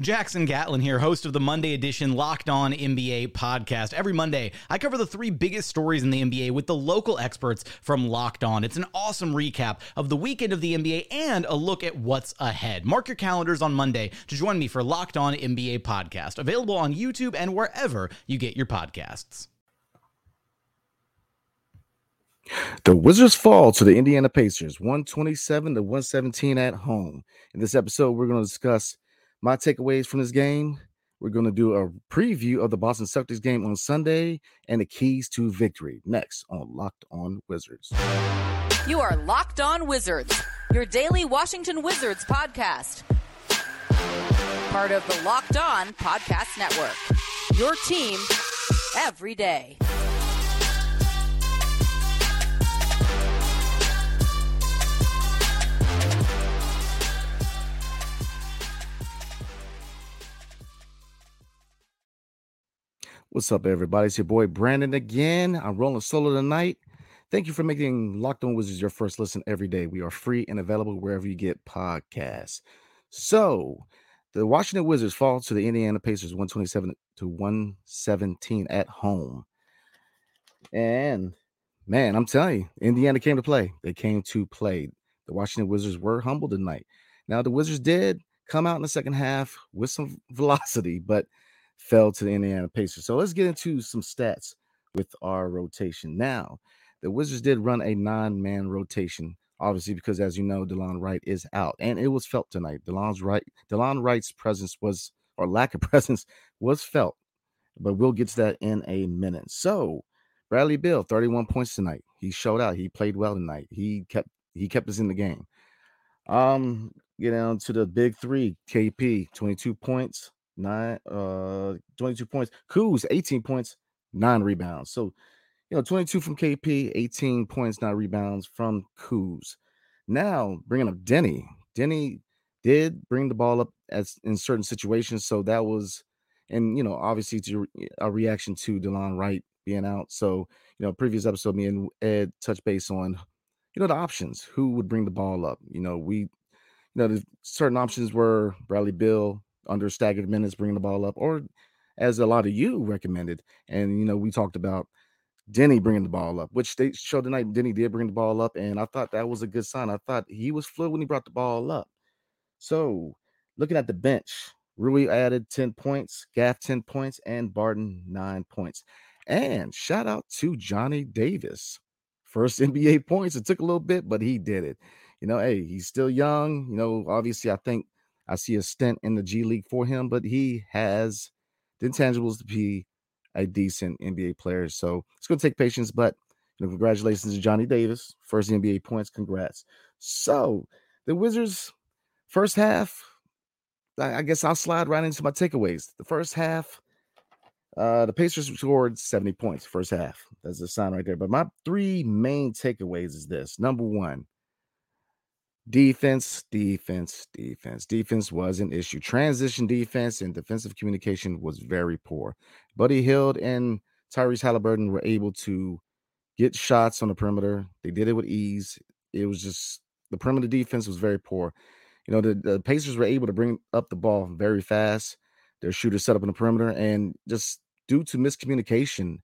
Jackson Gatlin here, host of the Monday edition Locked On NBA podcast. Every Monday, I cover the three biggest stories in the NBA with the local experts from Locked On. It's an awesome recap of the weekend of the NBA and a look at what's ahead. Mark your calendars on Monday to join me for Locked On NBA podcast, available on YouTube and wherever you get your podcasts. The Wizards fall to the Indiana Pacers, 127 to 117 at home. In this episode, we're going to discuss my takeaways from this game. We're going to do a preview of the Boston Celtics game on Sunday and the keys to victory next on Locked On Wizards. You are Locked On Wizards, your daily Washington Wizards podcast. Part of the Locked On Podcast Network. Your team every day. What's up, everybody? It's your boy Brandon again. I'm rolling solo tonight. Thank you for making Locked On Wizards your first listen every day. We are free and available wherever you get podcasts. So, the Washington Wizards fall to the Indiana Pacers 127 to 117 at home. And man, I'm telling you, Indiana came to play. They came to play. The Washington Wizards were humble tonight. Now, the Wizards did come out in the second half with some velocity, but fell to the Indiana Pacers. So let's get into some stats with our rotation. Now, the Wizards did run a nine man rotation, obviously, because as you know, Delon Wright is out, and it was felt tonight. Delon's right, Delon Wright's presence was, or lack of presence, was felt, but we'll get to that in a minute. So, Bradley Beal, 31 points tonight. He showed out. He played well tonight. He kept he kept us in the game. Um, get down to the big three. KP, 22 points nine, uh, 22 points. Kuz, 18 points, nine rebounds. So, you know, 22 from KP, 18 points, nine rebounds from Kuz. Now, bringing up Deni. Deni did bring the ball up as in certain situations. So that was, and, you know, obviously to a reaction to Delon Wright being out. So, you know, previous episode, me and Ed touched base on, you know, the options. Who would bring the ball up? You know, we, you know, the certain options were Bradley Beal, under staggered minutes, bringing the ball up, or as a lot of you recommended. And, you know, we talked about Deni bringing the ball up, which they showed tonight. Deni did bring the ball up, and I thought that was a good sign. I thought he was fluid when he brought the ball up. So, looking at the bench, Rui added 10 points, Gaff 10 points, and Barton 9 points. And shout out to Johnny Davis. First NBA points. It took a little bit, but he did it. You know, hey, he's still young. You know, obviously, I think I see a stint in the G League for him, but he has the intangibles to be a decent NBA player. So it's going to take patience, but you know, congratulations to Johnny Davis, first NBA points. Congrats. So the Wizards, first half, I guess I'll slide right into my takeaways. The first half, uh, the Pacers scored 70 points first half. That's a sign right there. But my three main takeaways is this: number one, Defense, defense, defense. Defense was an issue. Transition defense and defensive communication was very poor. Buddy Hield and Tyrese Halliburton were able to get shots on the perimeter. They did it with ease. It was just the perimeter defense was very poor. You know, the, the Pacers were able to bring up the ball very fast. Their shooters set up in the perimeter and just due to miscommunication.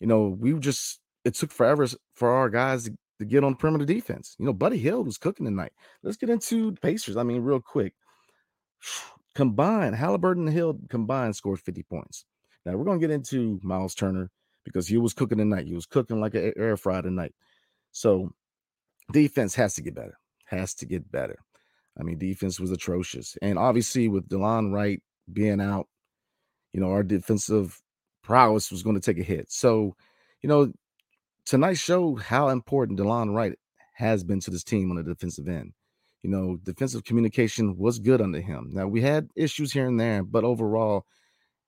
You know, we just it took forever for our guys to, to get on perimeter defense. You know, Buddy Hield was cooking tonight. Let's get into Pacers. I mean, real quick. Combined, Halliburton and Hield combined scored 50 points. Now we're gonna get into Miles Turner because he was cooking tonight. He was cooking like an air fryer tonight. So defense has to get better. Has to get better. I mean, defense was atrocious. And obviously, with Delon Wright being out, you know, our defensive prowess was going to take a hit. So, you know, tonight showed how important Delon Wright has been to this team on the defensive end. You know, defensive communication was good under him. Now we had issues here and there, but overall,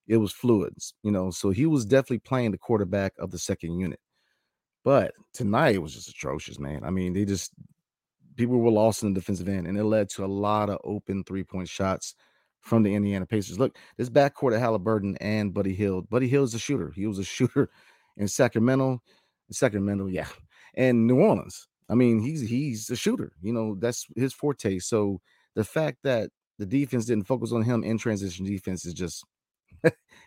it was fluids. You know, so he was definitely playing the quarterback of the second unit. But tonight it was just atrocious, man. I mean, they just people were lost in the defensive end, and it led to a lot of open three point shots from the Indiana Pacers. Look, this backcourt of Halliburton and Buddy Hield. Buddy Hield is a shooter. He was a shooter in Sacramento. Sacramento, yeah, and New Orleans. I mean, he's he's a shooter. You know, that's his forte. So the fact that the defense didn't focus on him in transition defense is just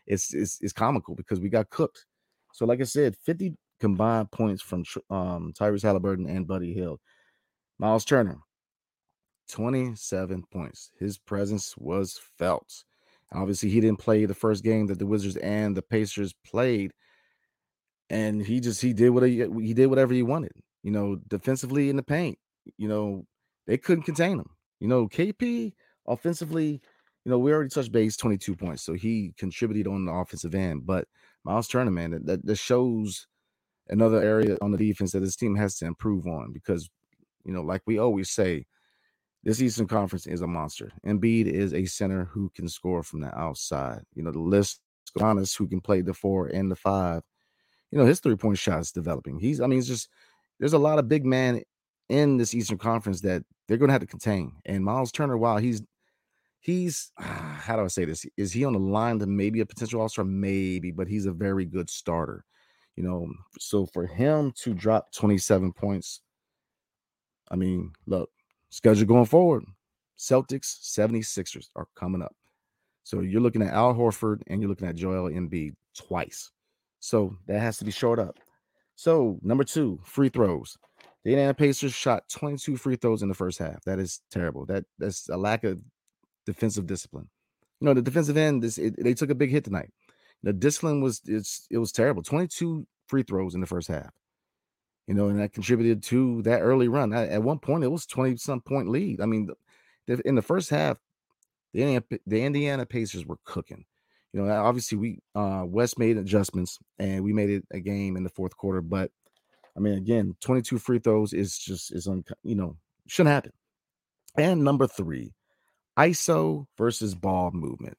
it's, it's it's comical because we got cooked. So, like I said, 50 combined points from um, Tyrese Halliburton and Buddy Hield. Miles Turner, 27 points. His presence was felt. Obviously, he didn't play the first game that the Wizards and the Pacers played, and he just he did what he, he did whatever he wanted. You know, defensively in the paint, you know they couldn't contain him. You know, KP offensively, you know we already touched base 22 points, so he contributed on the offensive end. But Miles Turner, man, that, that, that shows another area on the defense that this team has to improve on because you know, like we always say, this Eastern Conference is a monster. Embiid is a center who can score from the outside. You know, the list Giannis who can play the four and the five. You know, his three point shot is developing. He's, I mean, it's just there's a lot of big man in this Eastern Conference that they're going to have to contain. And Miles Turner, while he's he's how do I say this? Is he on the line to maybe a potential all star? Maybe, but he's a very good starter. You know, so for him to drop 27 points I mean, look, schedule going forward. Celtics, 76ers are coming up. So you're looking at Al Horford and you're looking at Joel Embiid twice. So that has to be short up. So number two, free throws. The Indiana Pacers shot 22 free throws in the first half. That is terrible. That that's a lack of defensive discipline. You know, the defensive end, this it, they took a big hit tonight. The discipline was it's it was terrible. 22 free throws in the first half you know, and that contributed to that early run. At, one point, it was 20 some point lead. I mean, in the first half, the Indiana, the Indiana Pacers were cooking. You know, obviously, we, uh, Wes made adjustments and we made it a game in the fourth quarter. But I mean, again, 22 free throws is just, is, un, you know, shouldn't happen. And number three, ISO versus ball movement.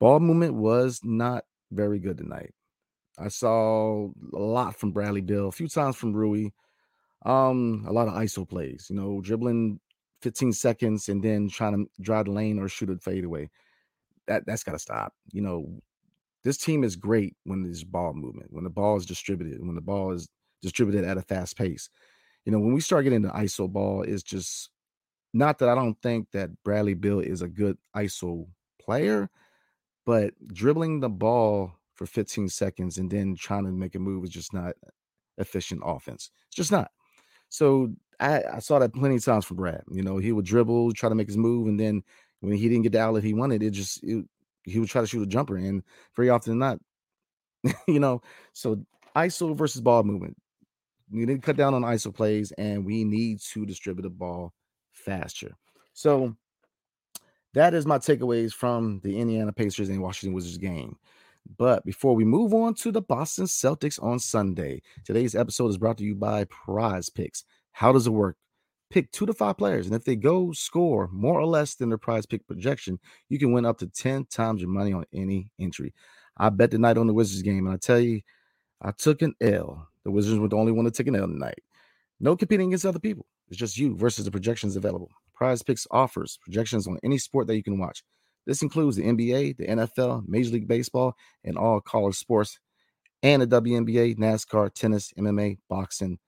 Ball movement was not very good tonight. I saw a lot from Bradley Beal, a few times from Rui. Um, a lot of ISO plays, you know, dribbling 15 seconds and then trying to drive the lane or shoot a fade away. That that's gotta stop. You know, this team is great when there's ball movement, when the ball is distributed, when the ball is distributed at a fast pace. You know, when we start getting the ISO ball, it's just not that I don't think that Bradley Beal is a good ISO player, but dribbling the ball for 15 seconds and then trying to make a move is just not efficient offense. It's just not. So I, I saw that plenty of times from Brad. You know, he would dribble, try to make his move, and then when he didn't get the outlet he wanted, it just it, he would try to shoot a jumper, and very often not. you know, so ISO versus ball movement. We need to cut down on ISO plays, and we need to distribute the ball faster. So that is my takeaways from the Indiana Pacers and Washington Wizards game. But before we move on to the Boston Celtics on Sunday, today's episode is brought to you by Prize Picks. How does it work? Pick two to five players, and if they go score more or less than their prize pick projection, you can win up to 10 times your money on any entry. I bet the night on the Wizards game, and I tell you, I took an L. The Wizards were the only one to take an L tonight. No competing against other people. It's just you versus the projections available. Prize Picks offers projections on any sport that you can watch. This includes the NBA, the NFL, Major League Baseball, and all college sports, and the WNBA, NASCAR, tennis, MMA, boxing,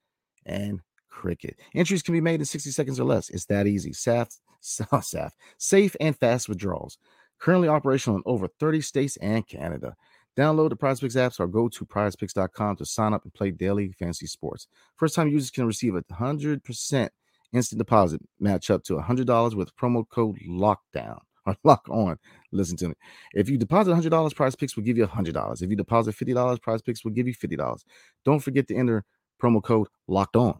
and cricket. Entries can be made in 60 seconds or less. It's that easy. SAF, SAF, safe and fast withdrawals. Currently operational in over 30 states and Canada. Download the Prize Picks apps or go to prizepicks.com to sign up and play daily fantasy sports. First time users can receive a 100% instant deposit match up to $100 with promo code LOCKDOwn or LOCK ON. Listen to me. If you deposit $100, Prize Picks will give you $100. If you deposit $50, Prize Picks will give you $50. Don't forget to enter promo code LOCKED ON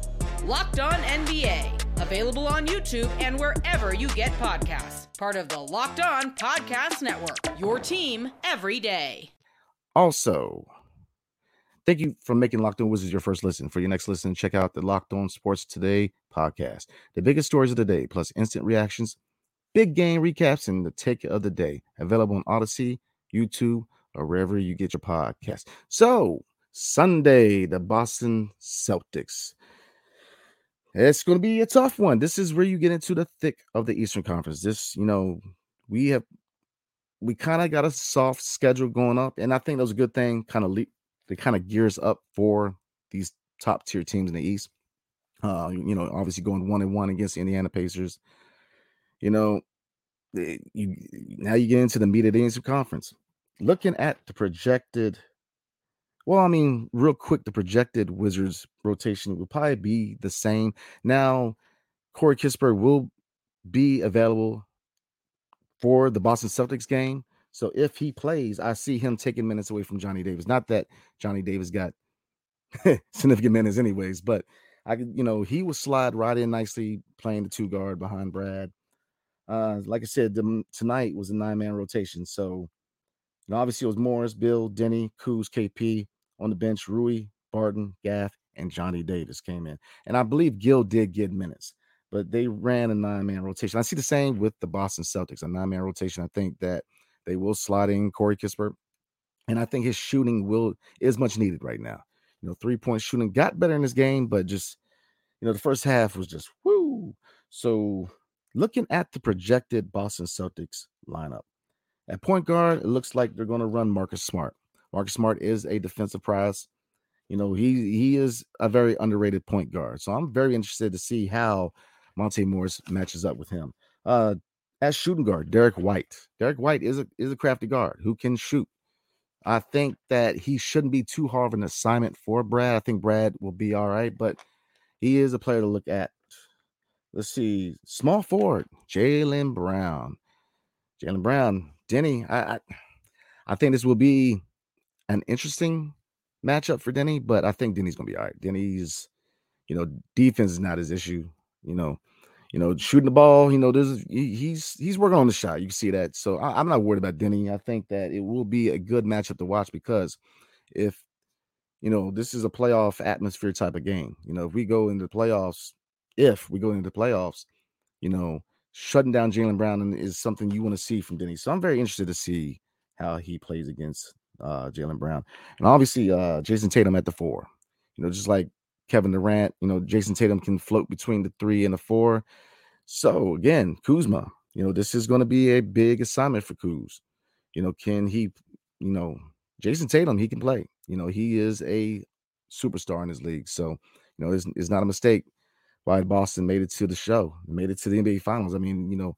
Locked On NBA, available on YouTube and wherever you get podcasts. Part of the Locked On Podcast Network. Your team every day. Also, thank you for making Locked On Wizards your first listen. For your next listen, check out the Locked On Sports Today podcast. The biggest stories of the day, plus instant reactions, big game recaps, and the take of the day. Available on Audacy, YouTube, or wherever you get your podcast. So, Sunday, the Boston Celtics it's going to be a tough one. This is where you get into the thick of the Eastern Conference. This, you know, we have we kind of got a soft schedule going up, and I think that was a good thing. Kind of le- it kind of gears up for these top tier teams in the East. Uh, you know, obviously going one and one against the Indiana Pacers. You know, eh, you now you get into the meat of the Eastern Conference. Looking at the projected well, I mean, real quick, the projected Wizards rotation will probably be the same. Now, Corey Kispert will be available for the Boston Celtics game. So if he plays, I see him taking minutes away from Johnny Davis. Not that Johnny Davis got significant minutes, anyways, but I could, you know, he will slide right in nicely playing the two guard behind Brad. Uh, like I said, the, tonight was a nine man rotation. So, know, obviously it was Morris, Beal, Deni, Kuz, KP on the bench. Rui, Barton, Gaff, and Johnny Davis came in. And I believe Gill did get minutes, but they ran a nine man rotation. I see the same with the Boston Celtics, a nine man rotation. I think that they will slot in Corey Kispert. And I think his shooting will is much needed right now. You know, three point shooting got better in this game, but just you know, the first half was just whoo. So looking at the projected Boston Celtics lineup. At point guard, it looks like they're going to run Marcus Smart. Marcus Smart is a defensive prize. You know, he he is a very underrated point guard. So I'm very interested to see how Monte Morris matches up with him. Uh as shooting guard, Derrick White. Derrick White is a is a crafty guard who can shoot. I think that he shouldn't be too hard of an assignment for Brad. I think Brad will be all right, but he is a player to look at. Let's see, small forward, Jaylen Brown. Jaylen Brown, Deni. I, I I think this will be an interesting matchup for Deni, but I think Deni's gonna be all right. Deni's, you know, defense is not his issue. You know, you know, shooting the ball. You know, there's he, he's he's working on the shot. You can see that. So I, am not worried about Deni. I think that it will be a good matchup to watch because if you know this is a playoff atmosphere type of game. You know, if we go into the playoffs, if we go into the playoffs, you know, shutting down Jaylen Brown is something you want to see from Deni. So I'm very interested to see how he plays against uh, Jaylen Brown, and obviously uh, Jayson Tatum at the four. You know, just like Kevin Durant, you know, Jayson Tatum can float between the three and the four. So again, Kuzma, you know, this is going to be a big assignment for Kuz. You know, can he, you know, Jayson Tatum, he can play. You know, he is a superstar in his league. So, you know, it's, it's not a mistake why Boston made it to the show, made it to the NBA Finals. I mean, you know,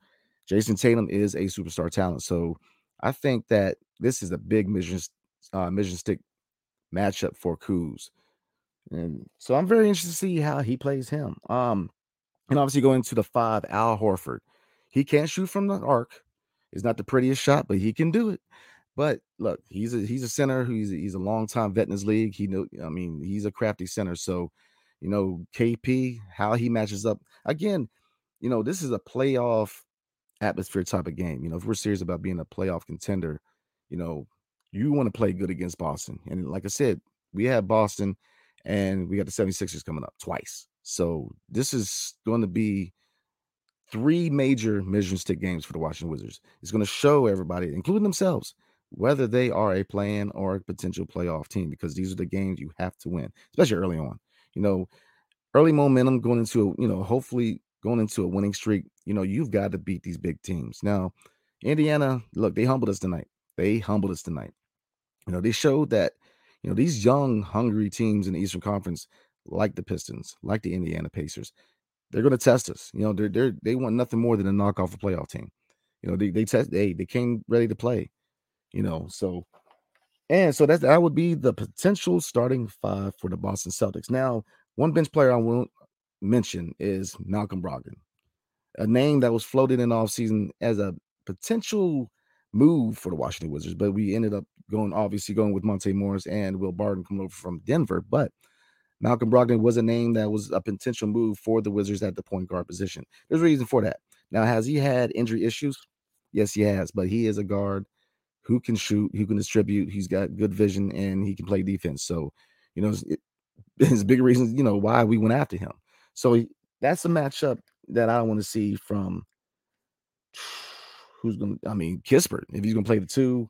Jayson Tatum is a superstar talent. So I think that this is a big mission, uh, mission stick matchup for Kuz. And so I'm very interested to see how he plays him. Um, and obviously going to the five, Al Horford. He can't shoot from the arc. It's not the prettiest shot, but he can do it. But look, he's a he's a center. He's a, he's a long time vet in his league. He know, I mean, he's a crafty center. So, you know, KP, how he matches up again. You know, this is a playoff atmosphere type of game. You know, if we're serious about being a playoff contender, you know, you want to play good against Boston. And like I said, we have Boston and we got the 76ers coming up twice. So this is going to be three major measuring stick games for the Washington Wizards. It's going to show everybody, including themselves, whether they are a plan or a potential playoff team, because these are the games you have to win, especially early on. You know, early momentum going into you know, hopefully going into a winning streak, you know, you've got to beat these big teams. Now, Indiana, look, they humbled us tonight. They humbled us tonight. You know, they showed that, you know, these young, hungry teams in the Eastern Conference, like the Pistons, like the Indiana Pacers, they're going to test us. You know, they're, they're they want nothing more than to knock off a playoff team. You know, they they test they they came ready to play. You know, so and so that that would be the potential starting five for the Boston Celtics. Now, one bench player I won't mention is Malcolm Brogdon, a name that was floated in off season as a potential move for the Washington Wizards, but we ended up going obviously going with Monte Morris and Will Barton coming over from Denver. But Malcolm Brogdon was a name that was a potential move for the Wizards at the point guard position. There's a reason for that. Now, has he had injury issues? Yes, he has, but he is a guard who can shoot, who can distribute, he's got good vision, and he can play defense. So, you know, it, it's big reasons, you know, why we went after him. So that's a matchup that I don't want to see from who's going to, I mean, Kispert, if he's going to play the two,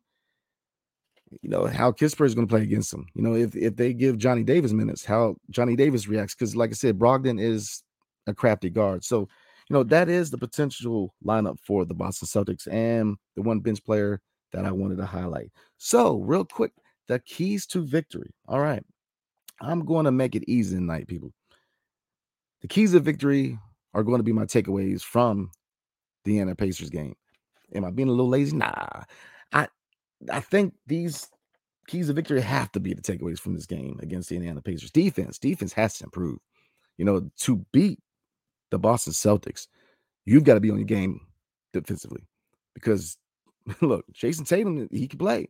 you know, how Kispert is going to play against him. You know, if, if they give Johnny Davis minutes, how Johnny Davis reacts. Because, like I said, Brogdon is a crafty guard. So, you know, that is the potential lineup for the Boston Celtics and the one bench player that I wanted to highlight. So, real quick, the keys to victory. All right. I'm going to make it easy tonight, people. The keys of victory are going to be my takeaways from the Indiana Pacers game. Am I being a little lazy? Nah. I I think these keys of victory have to be the takeaways from this game against the Indiana Pacers. Defense, defense has to improve. You know, to beat the Boston Celtics, you've got to be on your game defensively because look, Jayson Tatum, he can play.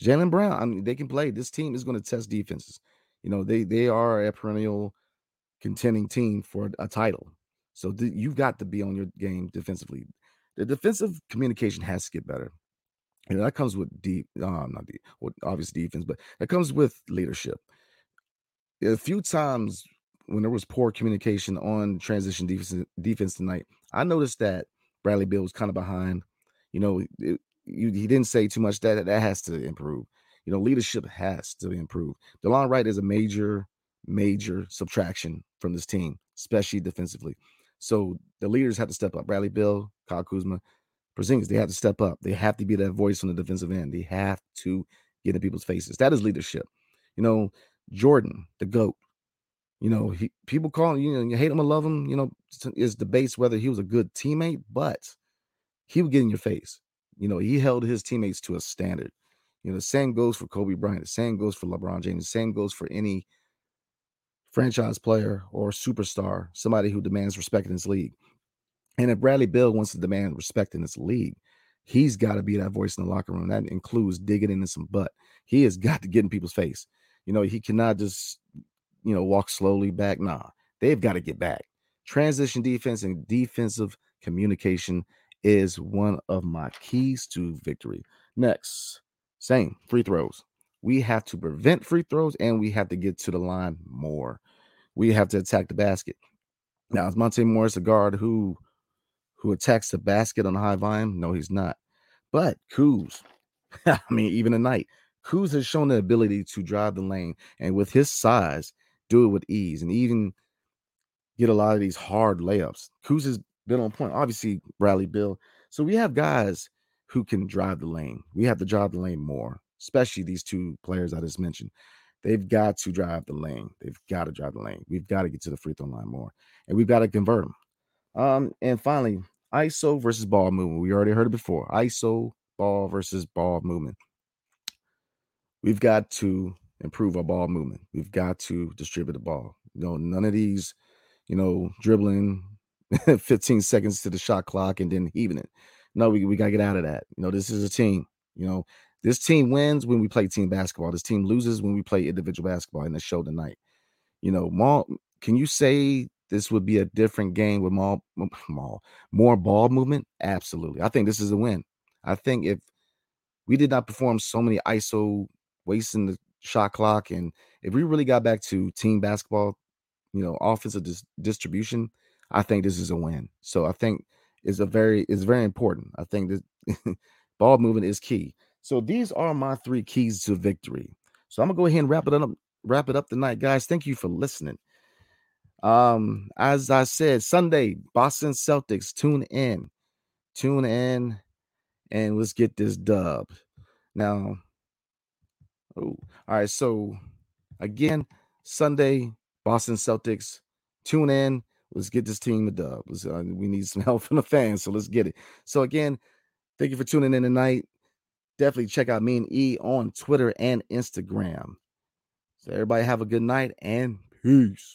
Jaylen Brown, I mean, they can play. This team is going to test defenses. You know, they they are a perennial contending team for a title. So th- you've got to be on your game defensively. The defensive communication has to get better. And that comes with deep, um, not deep, well, obvious defense, but that comes with leadership. A few times when there was poor communication on transition defense defense tonight, I noticed that Bradley Beal was kind of behind. You know, it, you, he didn't say too much. That that has to improve. You know, leadership has to improve. Delon Wright is a major, major subtraction from this team, especially defensively. So the leaders have to step up. Bradley Beal, Kyle Kuzma, Porzingis, they have to step up. They have to be that voice on the defensive end. They have to get in people's faces. That is leadership. You know, Jordan, the GOAT. You know, he, people call him, you know, you hate him or love him, you know, is debates whether he was a good teammate, but he would get in your face. You know, he held his teammates to a standard. You know, the same goes for Kobe Bryant, the same goes for LeBron James, the same goes for any franchise player or superstar, somebody who demands respect in this league. And if Bradley Beal wants to demand respect in this league, he's got to be that voice in the locker room. That includes digging into some butt. He has got to get in people's face. You know, he cannot just, you know, walk slowly back. Nah, they've got to get back. Transition defense and defensive communication is one of my keys to victory. Next, same free throws. We have to prevent free throws and we have to get to the line more. We have to attack the basket. Now, is Monte Morris a guard who who attacks the basket on high volume? No, he's not. But Kuz, I mean, even tonight, Kuz has shown the ability to drive the lane and with his size, do it with ease and even get a lot of these hard layups. Kuz has been on point. Obviously, Bradley Beal. So we have guys who can drive the lane. We have to drive the lane more, especially these two players I just mentioned. They've got to drive the lane. They've got to drive the lane. We've got to get to the free throw line more, and we've got to convert them. Um, and finally, ISO versus ball movement. We already heard it before. ISO ball versus ball movement. We've got to improve our ball movement. We've got to distribute the ball. You know, none of these, you know, dribbling 15 seconds to the shot clock and then heaving it. No, we, we gotta get out of that. You know, this is a team. You know, this team wins when we play team basketball. This team loses when we play individual basketball in the show tonight. You know, Maul, can you say this would be a different game with more, more, more ball movement? Absolutely. I think this is a win. I think if we did not perform so many ISO wasting the shot clock, and if we really got back to team basketball, you know, offensive dis- distribution, I think this is a win. So I think is a very is very important. I think that ball movement is key. So these are my three keys to victory. So I'm gonna go ahead and wrap it up, wrap it up tonight, guys. Thank you for listening. Um, as I said, Sunday, Boston Celtics. Tune in, tune in, and let's get this dub. Now, oh, all right. So again, Sunday, Boston Celtics. Tune in. Let's get this team a dub. Uh, we need some help from the fans, so let's get it. So again, thank you for tuning in tonight. Definitely check out me and E on Twitter and Instagram. So everybody have a good night and peace.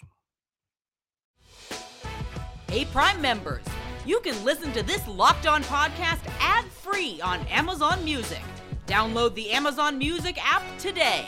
Hey, Prime members, you can listen to this Locked On podcast ad free on Amazon Music. Download the Amazon Music app today.